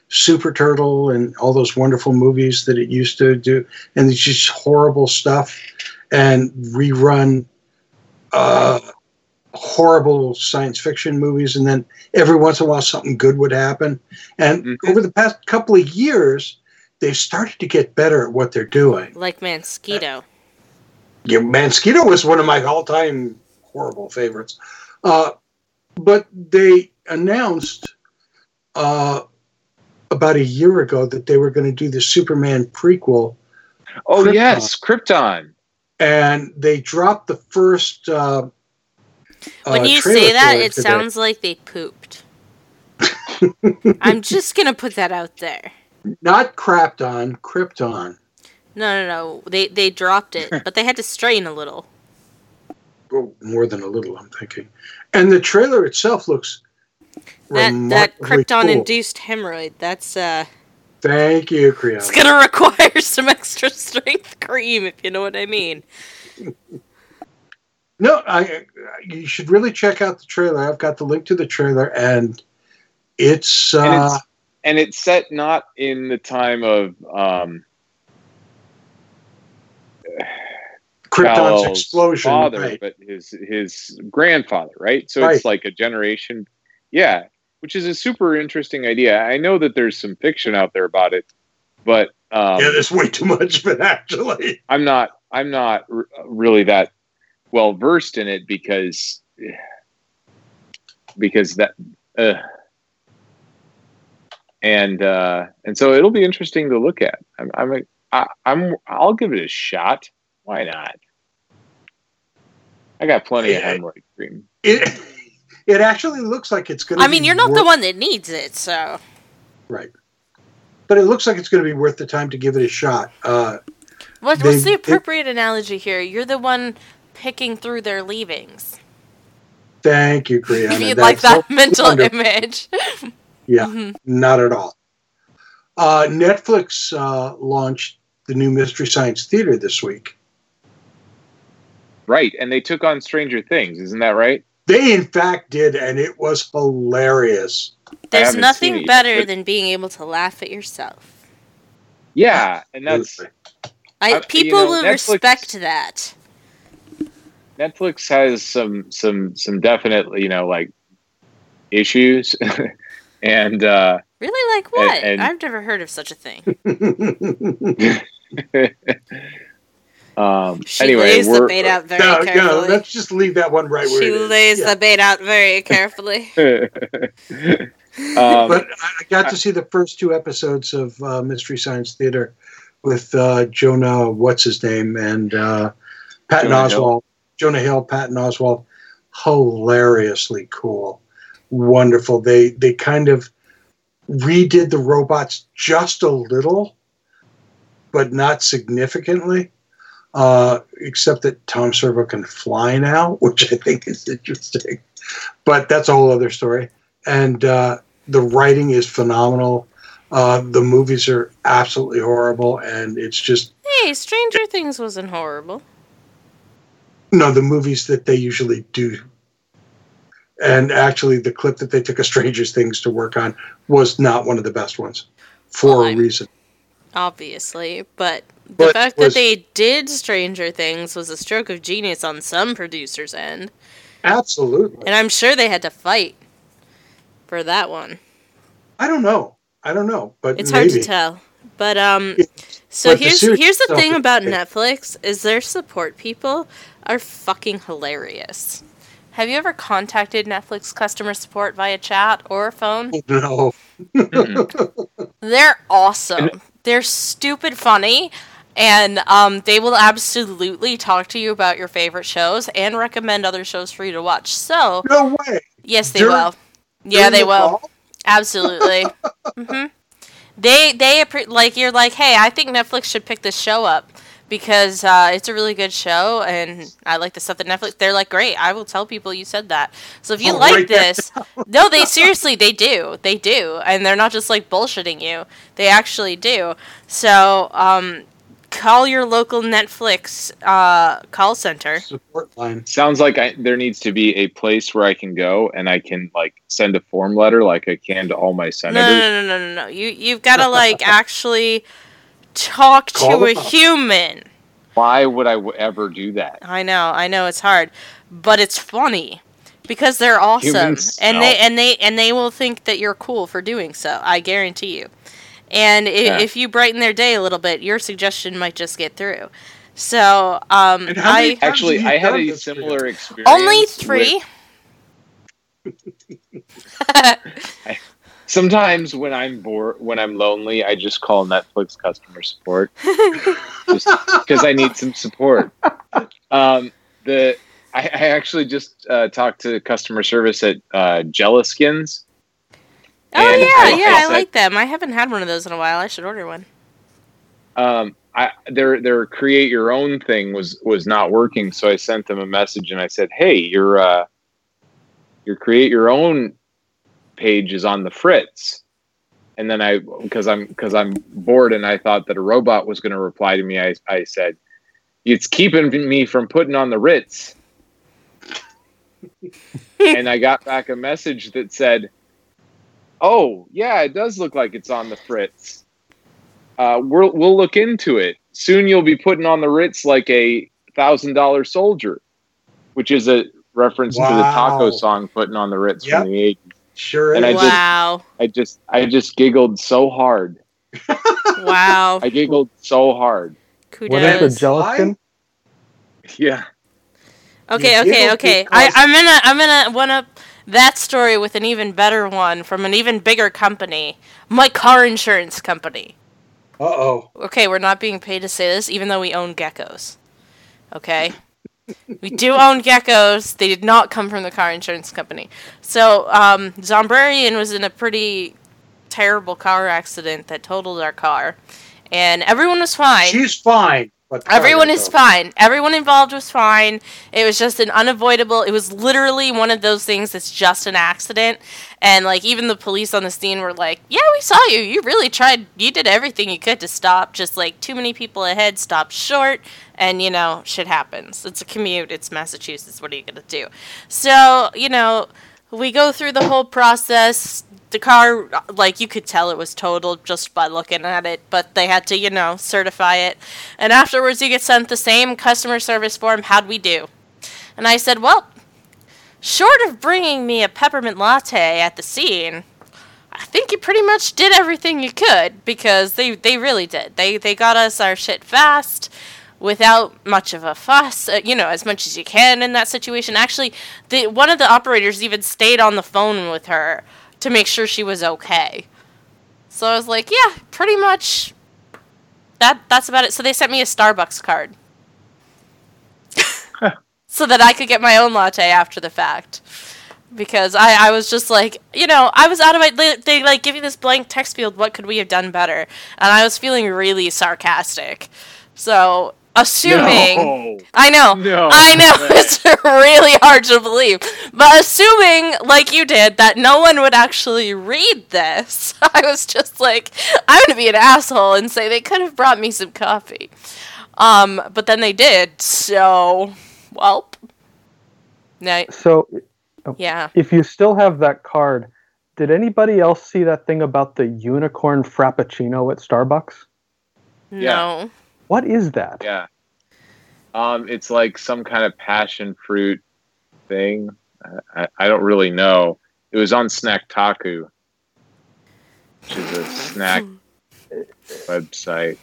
Super Turtle and all those wonderful movies that it used to do, and it's just horrible stuff, and rerun uh, horrible science fiction movies, and then every once in a while something good would happen. And over the past couple of years, they've started to get better at what they're doing. Like Mansquito. Yeah, Mansquito was one of my all-time horrible favorites. Uh, but they announced uh, about a year ago that they were going to do the Superman prequel, oh Krypton. yes Krypton and they dropped the first. Uh, When uh, you say that, it today. sounds like they pooped. I'm just gonna put that out there. not crapped on, Krypton. No, no, no. They they dropped it, but they had to strain a little. Well, more than a little, I'm thinking. And the trailer itself looks That that remarkably Krypton cool. induced hemorrhoid. That's uh, Thank you, Creon. it's gonna require some extra strength cream, if you know what I mean. No, I. You should really check out the trailer. I've got the link to the trailer, and it's. Uh, and it's and it's set not in the time of um Krypton's Kal-El's explosion, father, right. but his his grandfather, right? So Right. it's like a generation, yeah, which is a super interesting idea. I know that there's some fiction out there about it, but um, yeah, there's way too much of it actually. I'm not I'm not r- really that well versed in it because because that uh, and uh, and so it'll be interesting to look at. I'm I'm a, I, I'm I'll give it a shot. Why not? I got plenty of hemorrhoid cream. It it actually looks like it's going to. I mean, you're not the one that needs it, so right? But it looks like it's going to be worth the time to give it a shot. Uh, what, They- what's the they- appropriate analogy here? You're the one picking through their leavings. thank you, Kriana. If you'd like that so mental wonderful. image. Yeah, Mhm. not at all. Uh, Netflix uh, launched the new Mystery Science Theater this week. Right, and they took on Stranger Things, isn't that right? They, in fact, did, and it was hilarious. There's nothing it yet, better but- than being able to laugh at yourself. Yeah, and that's I, Uh, you people know, will Netflix- respect that. Netflix has some some some definite you know like issues, and uh, Really, like what? and- I've never heard of such a thing. um, She anyway, lays the we're bait out very no, no, carefully. let's just leave that one right where she it is. lays Yeah. the bait out very carefully. um, but I I got to see the first two episodes of uh, Mystery Science Theater with uh, Jonah, what's his name, and uh, Patton Jonah Hill. Oswalt. Jonah Hill, Patton Oswalt, hilariously cool, wonderful. They they kind of redid the robots just a little, but not significantly. Uh, except that Tom Servo can fly now, which I think is interesting. But that's a whole other story. And uh, the writing is phenomenal. Uh, the movies are absolutely horrible, and it's just hey, Stranger Things wasn't horrible. no the movies that they usually do. And actually, the clip that they took of Stranger Things to work on was not one of the best ones. for Well, a reason. obviously, but the fact was- that they did Stranger Things was a stroke of genius on some producers' end, Absolutely. and I'm sure they had to fight for that one. I don't know. I don't know, but It's hard to tell. But um so But here's series here's the thing about great. Netflix is their support people are fucking hilarious. Have you ever contacted Netflix customer support via chat or phone? No. They're awesome. They're stupid funny and um, they will absolutely talk to you about your favorite shows and recommend other shows for you to watch. So, No way. yes, they During- will. Yeah, they the will. Absolutely. hmm They they like you're like, hey, I think Netflix should pick this show up because uh, it's a really good show and I like the stuff that Netflix. They're like, great. I will tell people you said that. So if you I'll like this, no, they seriously they do, they do, and they're not just like bullshitting you. They actually do. So um, call your local Netflix uh, call center. Support line. Sounds like I, there needs to be a place where I can go and I can like send a form letter like I can to all my senators. no, no, no, no, no. You you've got to like actually talk Call to a up. human. Why would I w- ever do that? I know, I know it's hard, but it's funny because they're awesome, Humans and they and they and they will think that you're cool for doing so. I guarantee you. And i Yeah. if you brighten their day a little bit, your suggestion might just get through. So, um, I Actually, I had a similar experience. only with- three. Sometimes when I'm bored, when I'm lonely, I just call Netflix customer support because I need some support. Um, the I, I actually just uh, talked to customer service at uh, Jellaskins. Oh And yeah, I- yeah, I I like them. I haven't had one of those in a while. I should order one. um, I, their their create your own thing was was not working, so I sent them a message and I said, "Hey, your uh, your create your own page is on the fritz." And then I, because I'm because I'm bored and I thought that a robot was going to reply to me, I I said, "It's keeping me from putting on the Ritz." and I got back a message that said, "Oh, yeah, it does look like it's on the Fritz." uh, we'll we'll look into it. Soon you'll be putting on the Ritz like a thousand dollar soldier, which is a reference to the taco song "Putting on the Ritz" Yep. from the eighties. Sure And I is. just, I just, I just giggled so hard. Wow. I giggled so hard. What is Kudos. the gelatin? Yeah. Okay, You okay, okay. I, I'm gonna I'm gonna one up that story with an even better one from an even bigger company, my car insurance company. Uh oh. Okay, we're not being paid to say this, even though we own geckos. Okay, we do own geckos. They did not come from the car insurance company. So, um, Zombrarian was in a pretty terrible car accident that totaled our car, and everyone was fine. She's fine. But Everyone is fine. Everyone involved was fine. It was just an unavoidable. It was literally one of those things that's just an accident. And like even the police on the scene were like, "Yeah, we saw you. You really tried. You did everything you could to stop. Just like too many people ahead stopped short, and you know shit happens. It's a commute. It's Massachusetts. What are you gonna do?" So you know, we go through the whole process. The car, like you could tell, it was totaled just by looking at it, but they had to, you know, certify it. And afterwards, you get sent the same customer service form. How'd we do? And I said, well, short of bringing me a peppermint latte at the scene, I think you pretty much did everything you could because they they really did. They they got us our shit fast without much of a fuss, uh, you know, as much as you can in that situation. Actually, the one of the operators even stayed on the phone with her to make sure she was okay. So I was like, yeah, pretty much that that's about it. So they sent me a Starbucks card. so that I could get my own latte after the fact. Because I, I was just like, you know, I was out of my. They, like give you this blank text field. What could we have done better? And I was feeling really sarcastic. So assuming, No. I know, No. I know, it's really hard to believe. But assuming, like you did, that no one would actually read this, I was just like, I'm gonna be an asshole and say they could have brought me some coffee. Um, but then they did. So, well, no, So yeah. if you still have that card, did anybody else see that thing about the unicorn frappuccino at Starbucks? No. What is that? Yeah. Um, it's like some kind of passion fruit thing. I, I, I don't really know. It was on Snack Snacktaku, which is a snack website.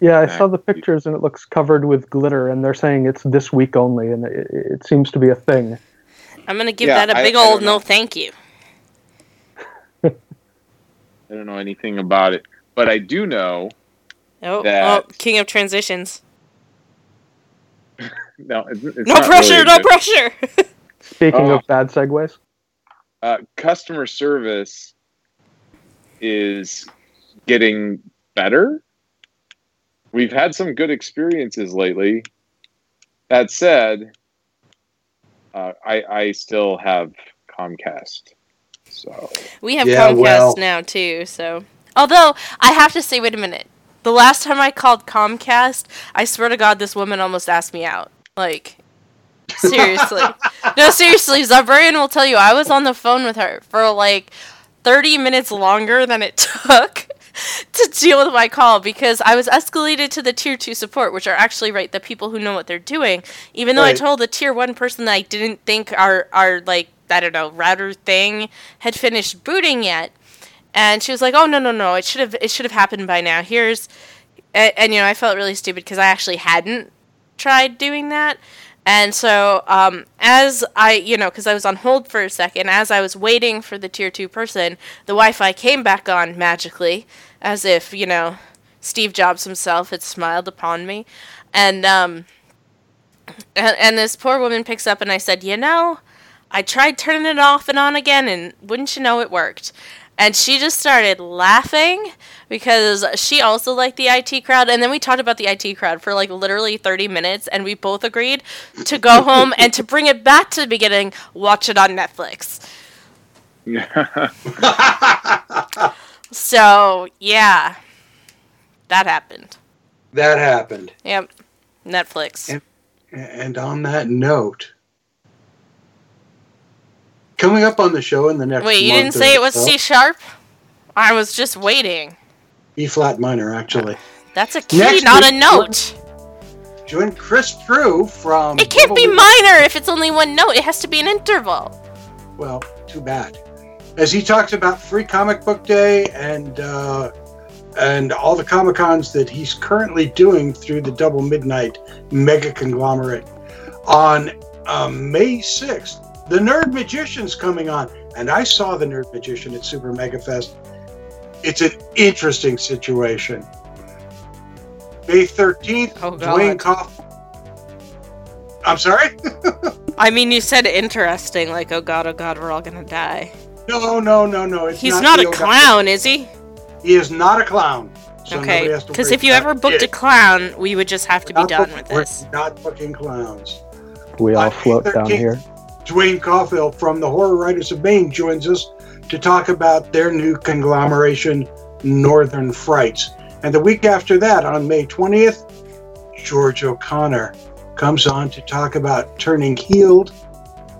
Yeah, I saw the pictures and it looks covered with glitter, and they're saying it's this week only, and it, it seems to be a thing. I'm gonna give Yeah, that a big I old don't know. no thank you. I don't know anything about it, but I do know. Oh, That- oh, king of transitions. No, it's, it's no pressure, really no good- pressure. Speaking Oh. of bad segues, uh, customer service is getting better. We've had some good experiences lately. That said, uh, I, I still have Comcast. So We have Yeah, Comcast well- now too, so. Although I have to say, wait a minute. The last time I called Comcast, I swear to God, this woman almost asked me out. Like, seriously. no, seriously, Zabrian will tell you I was on the phone with her for like 30 minutes longer than it took to deal with my call because I was escalated to the tier 2 support, which are actually right the people who know what they're doing. Even though I told the tier 1 person that I didn't think our our like I don't know, router thing had finished booting yet. And she was like, "Oh no, no, no! It should have it should have happened by now. Here's," and, and you know, I felt really stupid because I actually hadn't tried doing that. And so, um, as I, you know, because I was on hold for a second, as I was waiting for the tier two person, the Wi-Fi came back on magically, as if you know, Steve Jobs himself had smiled upon me, and um, and, and this poor woman picks up, and I said, you know, I tried turning it off and on again, and wouldn't you know, it worked. And she just started laughing because she also liked the IT crowd. And then we talked about the IT crowd for like literally 30 minutes, and we both agreed to go home and to bring it back to the beginning, watch it on Netflix. So, yeah, that happened. That happened. Yep, Netflix. And, and on that note, coming up on the show in the next Wait, you didn't say it was so- C sharp? I was just waiting. E flat minor, actually. That's a key, Next not week, a note. Join Chris True from. It can't be minor if it's only one note. It has to be an interval. Well, too bad. As he talks about Free Comic Book Day and uh, and all the Comic Cons that he's currently doing through the Double Midnight Mega Conglomerate on um, May 6th. The Nerd Magician's coming on, and I saw the Nerd Magician at Super Mega Fest. It's an interesting situation. May 13th, Oh, Dwayne Cough. I'm sorry? I mean, you said interesting, like, oh god, oh god, we're all gonna die. No, no, no, no. It's He's not, the a old- clown, is he? He is not a clown. So okay, nobody has to because if you ever booked a clown, we would just have to be Not done book- with we're this. Not fucking clowns. we all Uh, float down here. Dwayne Caulfield from the Horror Writers of Maine joins us to talk about their new conglomeration, Northern Frights. And the week after that, on May 20th, George O'Connor comes on to talk about turning Healed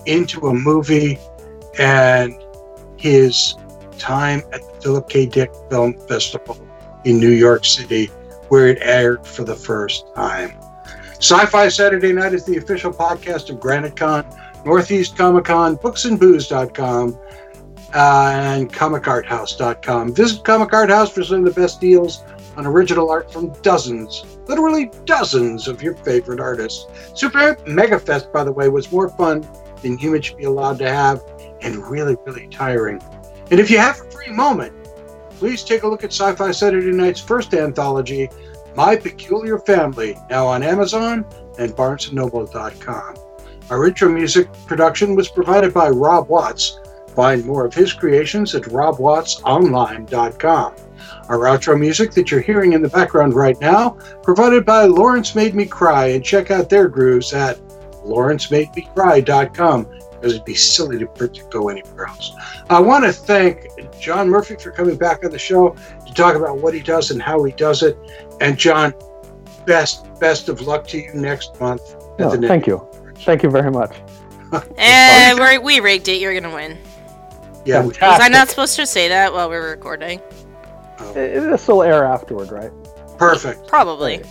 into a movie and his time at the Philip K. Dick Film Festival in New York City, where it aired for the first time. Sci Fi Saturday Night is the official podcast of Granite Con, Northeast Comic Con, booksandbooze.com, uh, and comicarthouse.com. Visit Comic Art House for some of the best deals on original art from dozens, literally dozens of your favorite artists. Super Mega Fest, by the way, was more fun than humans should be allowed to have and really, really tiring. And if you have a free moment, please take a look at Sci Fi Saturday Night's first anthology, My Peculiar Family, now on Amazon and BarnesandNoble.com. Our intro music production was provided by Rob Watts. Find more of his creations at robwattsonline.com. Our outro music that you're hearing in the background right now, provided by Lawrence Made Me Cry, and check out their grooves at lawrencemademecry.com because it'd be silly to, to go anywhere else. I want to thank John Murphy for coming back on the show to talk about what he does and how he does it. And John, best best of luck to you next month. No, thank you. Thank you very much. Eh, we're, we rigged it. You're gonna win. Yeah, we- Was I fantastic. not supposed to say that while we were recording? Uh, This will air afterward, right? Perfect. Probably.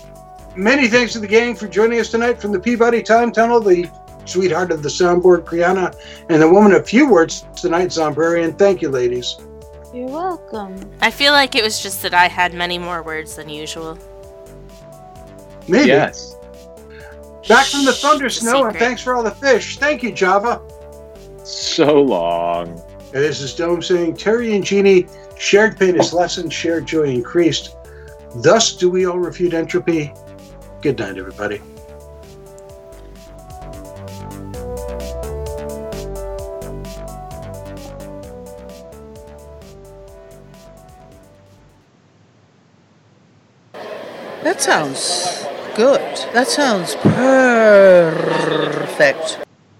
Many thanks to the gang for joining us tonight from the Peabody Time Tunnel, the sweetheart of the soundboard, Kriana, and the woman of few words tonight, Zombrarian. Thank you, ladies. You're welcome. I feel like it was just that I had many more words than usual. Maybe. Yes. Back from the thunder It's a snow, and thanks for all the fish. Thank you, Java. So long. And this is Dome saying, Terry and Jeannie, shared pain is lessened, shared joy increased. Thus do we all refute entropy. Good night, everybody. That sounds good. That sounds perfect.